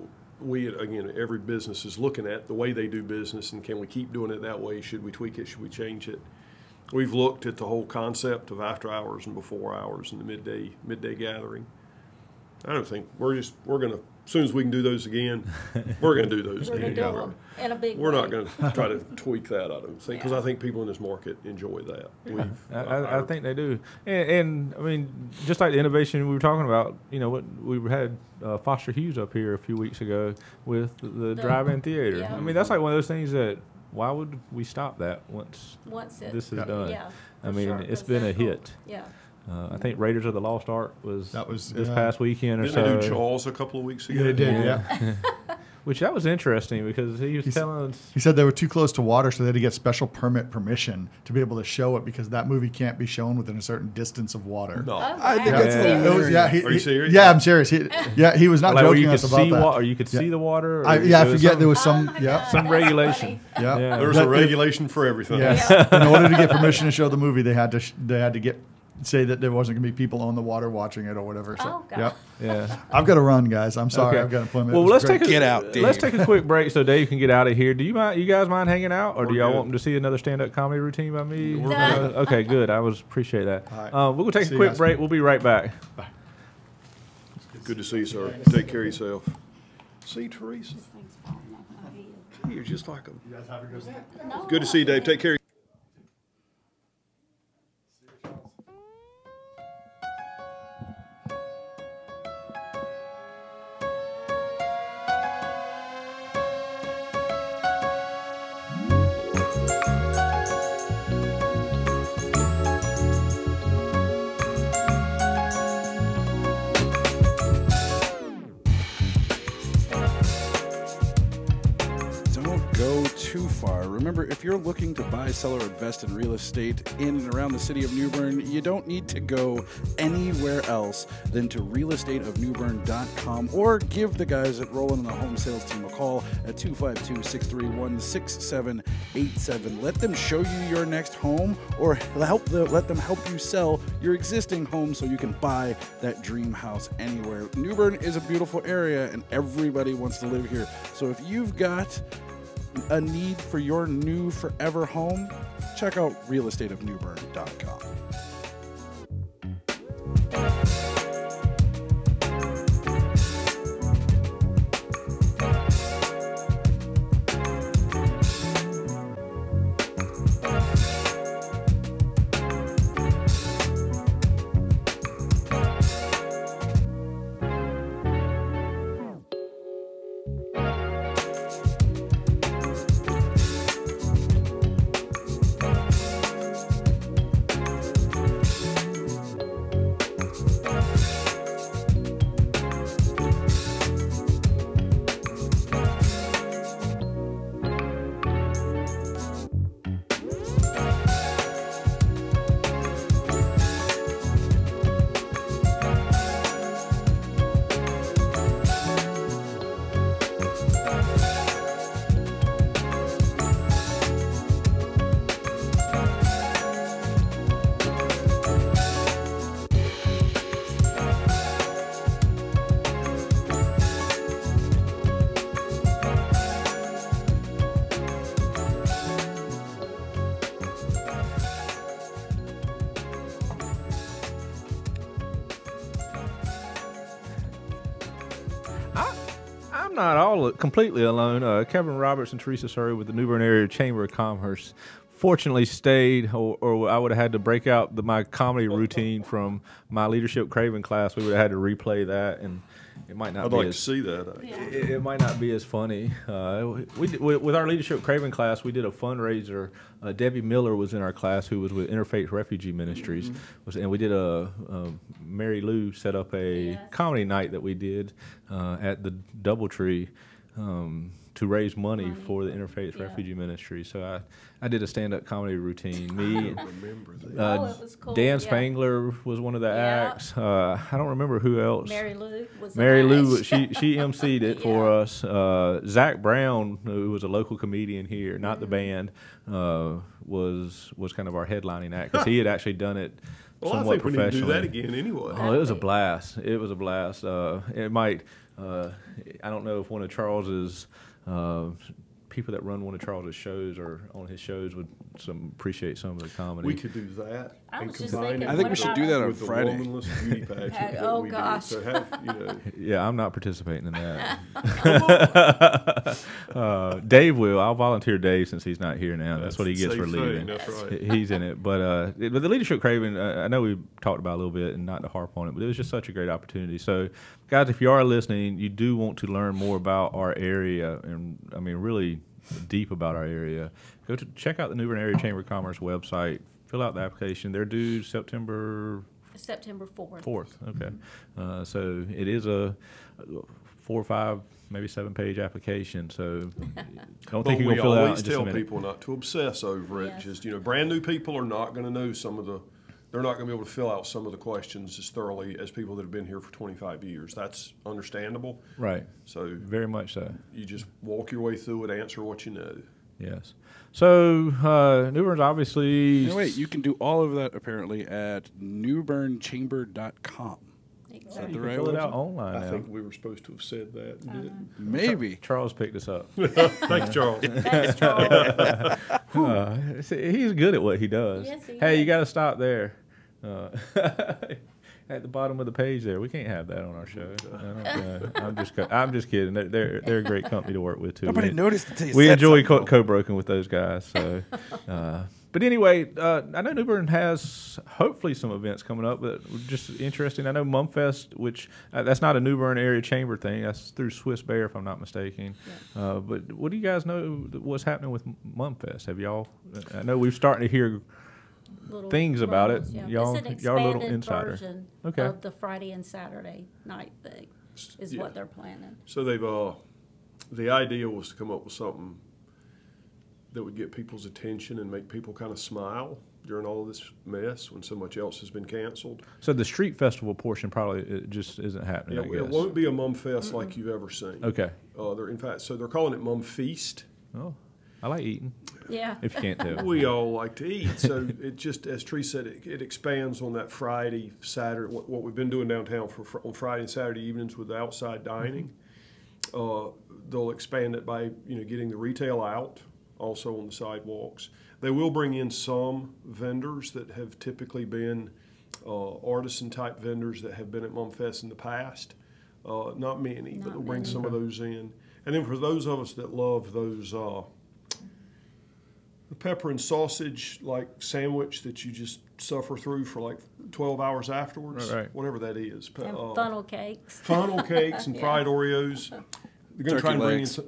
we, again, every business is looking at the way they do business and can we keep doing it that way? Should we tweak it? Should we change it? We've looked at the whole concept of after hours and before hours and the midday midday gathering. I don't think we're just we're gonna as soon as we can do those again, we're gonna do those. [laughs] We're gonna again. do them in a big We're not going to try to tweak that. I don't think because Yeah. I think people in this market enjoy that. We've, I, I, I think they do, and, and I mean, just like the innovation we were talking about, you know, what we had uh, Foster Hughes up here a few weeks ago with the, The- drive-in theater. yeah. I mean, that's like one of those things that why would we stop that once Once it, this is Yeah. done? yeah. I mean, sure, it's 'cause been a cool. hit. Yeah. Uh, I think Raiders of the Lost Ark was That was- this yeah. past weekend or Didn't they do so. Jaws a couple of weeks ago? They did, Yeah. yeah. [laughs] Which that was interesting because he was He's- telling us. He said they were too close to water, so they had to get special permit permission to be able to show it because that movie can't be shown within a certain distance of water. No. Oh, I think wow. that's Yeah. It was- yeah, he- Are you he- serious? Yeah, I'm serious. He, yeah, he was not like joking us about that. water, or you could Yeah. see the water. or I, yeah, I was forget some- there was Oh some. my yeah, God, some regulation. funny. yeah. there was That- a regulation for everything. Yeah. Yeah. In order to get permission to show the movie, they had to sh- they had to get say that there wasn't going to be people on the water watching it or whatever. So, Oh, God. yep. Yeah. I've got to run, guys. I'm sorry. Okay. I've got an appointment. Well, It was let's great. take a Get out, Let's take a quick [laughs] break so Dave can get out of here. Do you mind? You guys mind hanging out, or do We're y'all good. want to see another stand-up comedy routine by me? We're good. Uh, okay, good. I was appreciate that. All right. Uh, we'll take See a quick guys. break. We'll be right back. Good to see you, sir. Take care of yourself. See, Teresa, Things falling off my head. you're just like a. You guys have a good night. No, Good to see you, Dave. Take care. Too far. Remember, if you're looking to buy, sell, or invest in real estate in and around the city of New Bern, you don't need to go anywhere else than to realestateofnewbern.com or give the guys at Roland and the Home Sales Team a call at 252 631 6787. Let them show you your next home or help the, let them help you sell your existing home so you can buy that dream house anywhere. New Bern is a beautiful area and everybody wants to live here. So if you've got a need for your new forever home, check out realestateofnewbern.com. not all completely alone. Uh, Kevin Roberts and Teresa Surrey with the New Bern Area Chamber of Commerce fortunately stayed, or, or I would have had to break out the, my comedy routine from my leadership Craven class. We would have had to replay that, and it might not I'd be like to as see that. uh, Yeah. it, it might not be as funny. Uh, we did, with with our leadership Craven class, we did a fundraiser. Uh, Debbie Miller was in our class, who was with Interfaith Refugee Ministries, was, and we did a, a Mary Lou set up a Yes. comedy night that we did uh, at the DoubleTree. Um, to raise money, Money. for the Interfaith Yeah. Refugee Ministry, so I, I did a stand-up comedy routine. Me, and, Remember that. uh, Oh, it was cool, Dan yeah. Spangler was one of the Yeah. acts. Uh, I don't remember who else. Mary Lou was Mary Lou, she she [laughs] emceed it for us. Uh, Zach Brown, who was a local comedian here, not the band, uh, was was kind of our headlining act because he had actually done it [laughs] Well, I somewhat think we need to do professionally. that again anyway. Oh, it was a blast! It was a blast. Uh, it might. Uh, I don't know if one of Charles's uh, people that run one of Charles's shows or on his shows would some appreciate some of the comedy. We could do that. I and was just combine thinking, it I think we should do that on with the Friday. womanless beauty [laughs] pageant that Oh, we did. gosh. So have, you know, [laughs] Yeah, I'm not participating in that. [laughs] uh, Dave will. I'll volunteer Dave since he's not here now. That's, what he gets safe for thing, leaving. That's right. He's in it, but uh, it- but the leadership Craven. Uh, I know we talked about it a little bit, and not to harp on it, but it was just such a great opportunity. So, guys, if you are listening, you do want to learn more about our area, and I mean, really deep about our area. Go to check out the New Bern Area Chamber of Commerce website. Fill out the application. They're due September September fourth. Fourth, okay. Uh, so it is a four or five, maybe seven page application. So I [laughs] don't think you're gonna fill it out always in just a tell minute. people not to obsess over it. Yes. Just you know, brand new people are not going to know some of the. They're not going to be able to fill out some of the questions as thoroughly as people that have been here for 25 years. That's understandable. Right. So Very much so. you just walk your way through it, answer what you know. Yes. So uh, New Bern's obviously. No, wait, you can do all of that apparently at newbernchamber.com. Exactly. the You can right fill it out online I now. think we were supposed to have said that. and didn't. Maybe. Charles picked us up. [laughs] Thanks, Charles. [laughs] Thanks, Charles. [laughs] Uh, see, he's good at what he does. Yes, he hey, you got to stop there. Uh, at the bottom of the page there, we can't have that on our show. [laughs] I don't, uh, I'm just, I'm just kidding. They're, they're they're a great company to work with too. Nobody We- noticed until you we enjoy co- co-broken with those guys. So, [laughs] uh, but anyway, uh, I know New Bern has hopefully some events coming up, but just interesting. I know Mumfest, which uh, that's not a New Bern area chamber thing. That's through Swiss Bear, if I'm not mistaken. Uh, but what do you guys know what's happening with Mumfest? Have y'all? I know we're starting to hear. Little Things about it. yeah. Y'all- It's an y'all a little expanded insider. version Okay. Of the Friday and Saturday night thing is Yeah. what they're planning. So they've, uh, the idea was to come up with something that would get people's attention and make people kind of smile during all of this mess when so much else has been canceled. So the street festival portion probably it just isn't happening. It, I it won't be a mum fest like you've ever seen. Okay. Uh, they're, in fact, so they're calling it Mum Feast. Oh, I like eating. Yeah. If you can't tell. We all like to eat, so [laughs] it just, as Tree said, it, it expands on that Friday, Saturday. What, what we've been doing downtown for fr- on Friday and Saturday evenings with the outside dining. Uh, they'll expand it by you know getting the retail out, also on the sidewalks. They will bring in some vendors that have typically been uh, artisan type vendors that have been at Mumfest in the past. Uh, not many, but they'll bring many. some of those in. And then for those of us that love those. The pepper and sausage like sandwich that you just suffer through for like 12 hours afterwards, Right, right. whatever that is. And uh, funnel cakes. funnel [laughs] cakes and Yeah. fried Oreos. They're going to try Turkey and bring in some.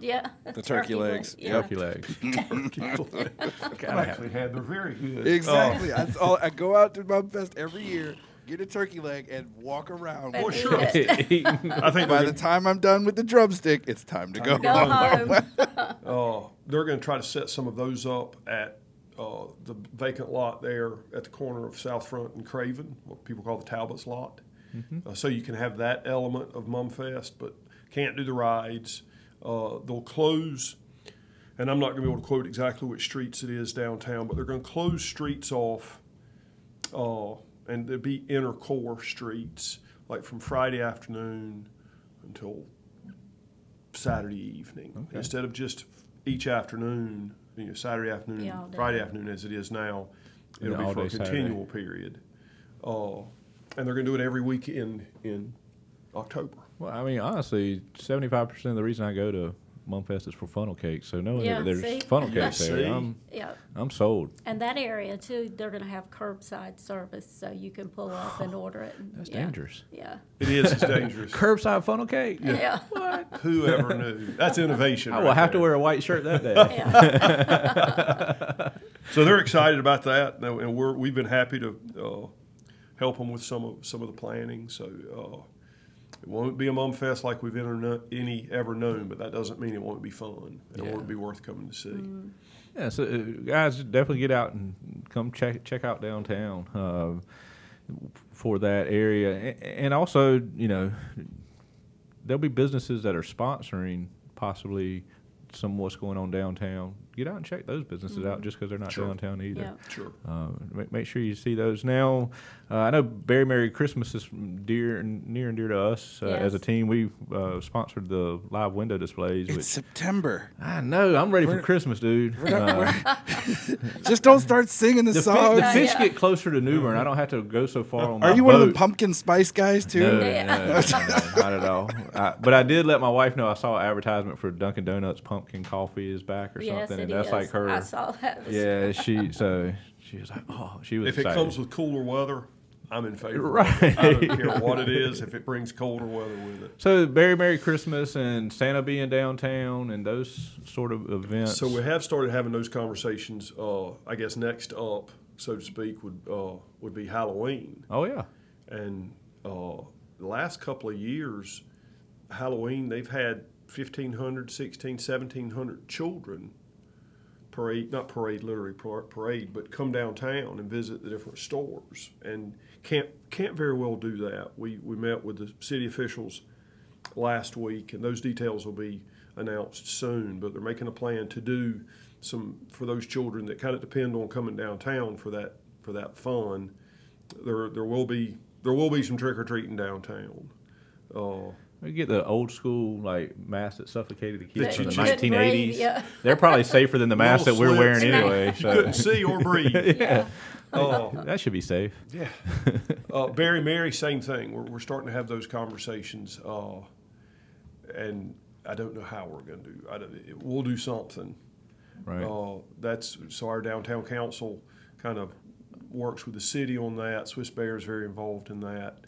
Yeah. The turkey legs. Yeah. Turkey legs. [laughs] [laughs] I've actually had. They're very good. Exactly. That's all. I go out to Mumfest every year, get a turkey leg, and walk around. And Well, sure. I think By they're the time I'm done with the drumstick, it's time to go. Go home. Uh, [laughs] [laughs] they're going to try to set some of those up at uh, the vacant lot there at the corner of South Front and Craven, what people call the Talbot's lot. Uh, so you can have that element of Mumfest, but can't do the rides. Uh, they'll close, and I'm not going to be able to quote exactly which streets it is downtown, but they're going to close streets off, uh, and there'd be inner core streets, like from Friday afternoon until Saturday evening Okay. instead of just each afternoon, you know, Saturday afternoon, Yeah. Friday afternoon as it is now. It'll Yeah, be for a day Saturday. continual period. Uh, and they're going to do it every week in, in October. Well, I mean, honestly, seventy-five percent of the reason I go to Mumfest is for funnel cakes. So no, Yeah, there's see? funnel Yeah, cakes there. I'm Yeah. I'm sold. And that area too, they're gonna have curbside service, so you can pull up and [sighs] order it. and- That's yeah. dangerous. Yeah. It is, it's dangerous. [laughs] Curbside funnel cake. Yeah. [laughs] Whoever knew. That's [laughs] innovation. I will right have to wear a white shirt that day. So they're excited about that, and and we're, we've been happy to uh, help them with some of some of the planning. So uh, it won't be a mum fest like we've ever, any ever known, but that doesn't mean it won't be fun and Yeah. it won't be worth coming to see. Yeah, so uh, guys, definitely get out and come check check out downtown uh, for that area, A- and also you know there'll be businesses that are sponsoring possibly some what's going on downtown. Get out and check those businesses out just because they're not Sure. downtown either. Yeah. Sure. Uh, make, make sure you see those now. Uh, I know Berry Merry Christmas is dear and near and dear to us uh, as a team. We uh, sponsored the live window displays. It's which, September. I know I'm ready for We're- Christmas, dude. Uh, [laughs] Just don't start singing the, the, fi- song. the fish yeah. get closer to New Bern. I don't have to go so far on my Are you one of the pumpkin spice guys too? No, Yeah. no, no, no, not at all. I, but I did let my wife know I saw an advertisement for Dunkin' Donuts pumpkin coffee is back or Yes, something, it and that's is. like her. I saw that. Yeah, she so she was like, oh, she was If it comes with cooler weather, I'm in favor. of Right. I don't care what it is. If it brings colder weather with it. So Merry Merry Christmas and Santa being downtown and those sort of events. So we have started having those conversations. Uh, I guess next up, so to speak, would uh, would be Halloween. oh yeah, And uh, the last couple of years, Halloween, they've had 1,500, 1,600, 1,700 children parade, not parade, literally parade, but come downtown and visit the different stores. And can't, can't very well do that. We, we met with the city officials last week, and those details will be announced soon, but they're making a plan to do some for those children that kind of depend on coming downtown for that for that fun. There there will be there will be some trick or treating downtown. Uh, We get the old school like masks that suffocated the kids That from the nineteen eighties. yeah. They're probably safer than the masks that we're wearing slits. anyway. you So couldn't see or breathe. [laughs] yeah, Uh, that should be safe. Yeah. [laughs] Uh, Barry Mary, same thing. We're, we're starting to have those conversations. Uh, and I don't know how we're going to do. I don't, it, we'll do something. Right. Uh, that's so our downtown council kind of works with the city on that. Swiss Bear is very involved in that.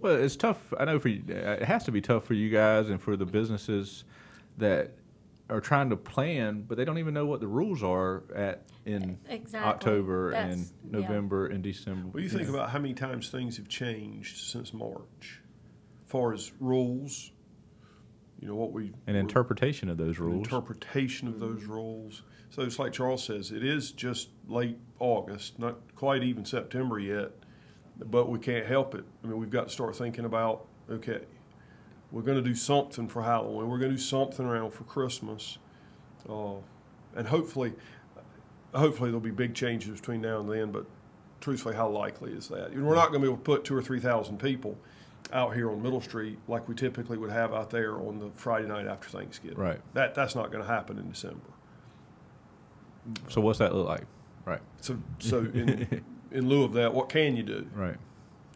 Well, it's tough. I know for you, uh, it has to be tough for you guys and for the businesses that are trying to plan, but they don't even know what the rules are at in Exactly. October and That's- yeah. November and December. what do you think about how many times things have changed since March, as far as rules? You know what we and interpretation of those an rules? interpretation of those rules. So it's like Charles says, it is just late August, not quite even September yet, but we can't help it. I mean, we've got to start thinking about okay, we're going to do something for Halloween, we're going to do something around for Christmas, uh, and hopefully, hopefully there'll be big changes between now and then. But truthfully, how likely is that? We're not going to be able to put two or three thousand people out here on Middle Street like we typically would have out there on the Friday night after Thanksgiving. Right. That that's not going to happen in December. So what's that look like? Right. So so in [laughs] in lieu of that, what can you do? Right.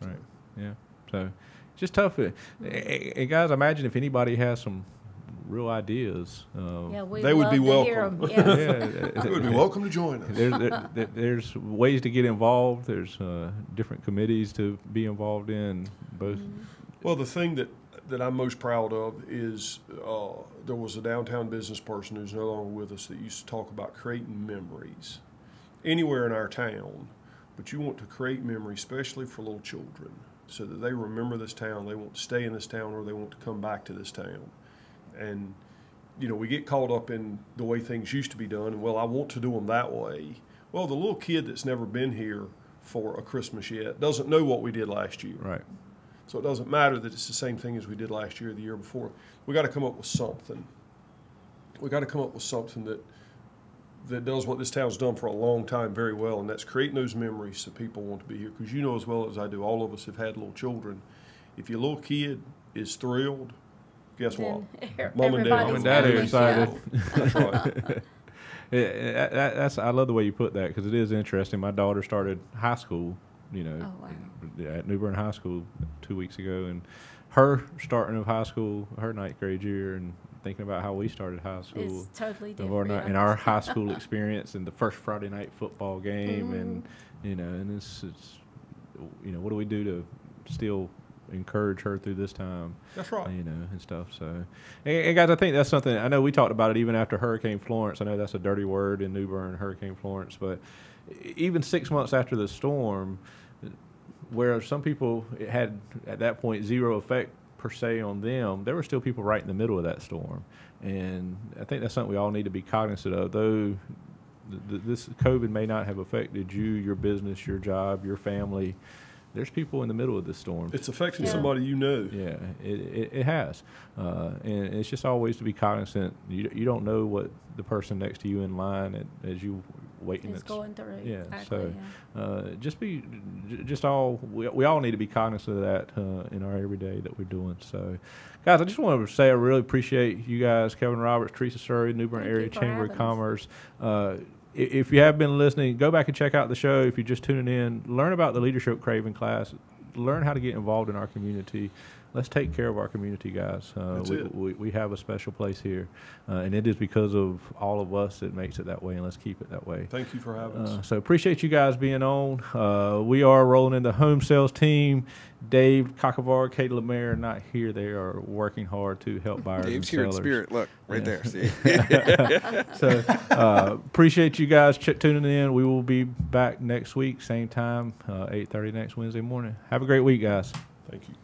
Right. Yeah. So just tough. Uh, And guys, imagine if anybody has some real ideas. Um, Yeah, we They would be to hear welcome. 'em, yes. [laughs] yeah, [laughs] You would be welcome to join us. there, there, there- there's ways to get involved. There's uh, different committees to be involved in. Both. Well, the thing that that I'm most proud of is uh, there was a downtown business person who's no longer with us that used to talk about creating memories anywhere in our town. But you want to create memories, especially for little children, so that they remember this town, they want to stay in this town, or they want to come back to this town. And you know, we get caught up in the way things used to be done, and well, I want to do them that way. Well, the little kid that's never been here for a Christmas yet doesn't know what we did last year. Right. So it doesn't matter that it's the same thing as we did last year or the year before. We got to come up with something. We got to come up with something that that does what this town's done for a long time very well, and that's creating those memories so people want to be here. Because you know as well as I do, all of us have had little children. If your little kid is thrilled, guess what? Mom and dad- Mom and dad are happy, excited. yeah. That's right. [laughs] [laughs] Yeah, that's I love the way you put that because it is interesting. My daughter started high school, you know, Oh, wow. at New Bern High School two weeks ago, and her starting of high school, her ninth grade year, and thinking about how we started high school. It's totally different. our night, in our [laughs] high school experience and the first Friday night football game and Mm-hmm. you know and it's, it's you know what do we do to still encourage her through this time That's right. you know and stuff so and, and guys I think that's something I know we talked about it even after Hurricane Florence I know that's a dirty word in New Bern Hurricane Florence but e- even six months after the storm where some people it had at that point zero effect per se on them, there were still people right in the middle of that storm, and I think that's something we all need to be cognizant of. Though th- th- this COVID may not have affected you, your business, your job, your family, there's people in the middle of the storm. It's affecting Yeah. somebody you know. Yeah, it, it, it has. Uh, and it's just always to be cognizant. You, you don't know what the person next to you in line at, as you waiting. It's that's- going through. Yeah, exactly, so yeah. uh, just be, just all, we, we all need to be cognizant of that uh, in our everyday that we're doing. So, guys, I just want to say I really appreciate you guys, Kevin Roberts, Teresa Surrey, New Bern Thank Area Chamber of having us. Commerce. If you have been listening, go back and check out the show. If you're just tuning in, learn about the Leadership Craven class. Learn how to get involved in our community. Let's take care of our community, guys. Uh, That's we, it. We, we have a special place here, uh, and it is because of all of us that makes it that way, and let's keep it that way. Thank you for having us. Uh, so appreciate you guys being on. Uh, we are rolling in the home sales team. Dave Cockavar, Kate Lemaire, are not here. They are working hard to help buyers Dave's and here in spirit. Look, right Yeah. there. See? [laughs] So uh, appreciate you guys ch- tuning in. We will be back next week, same time, uh, eight thirty next Wednesday morning. Have a great week, guys. Thank you.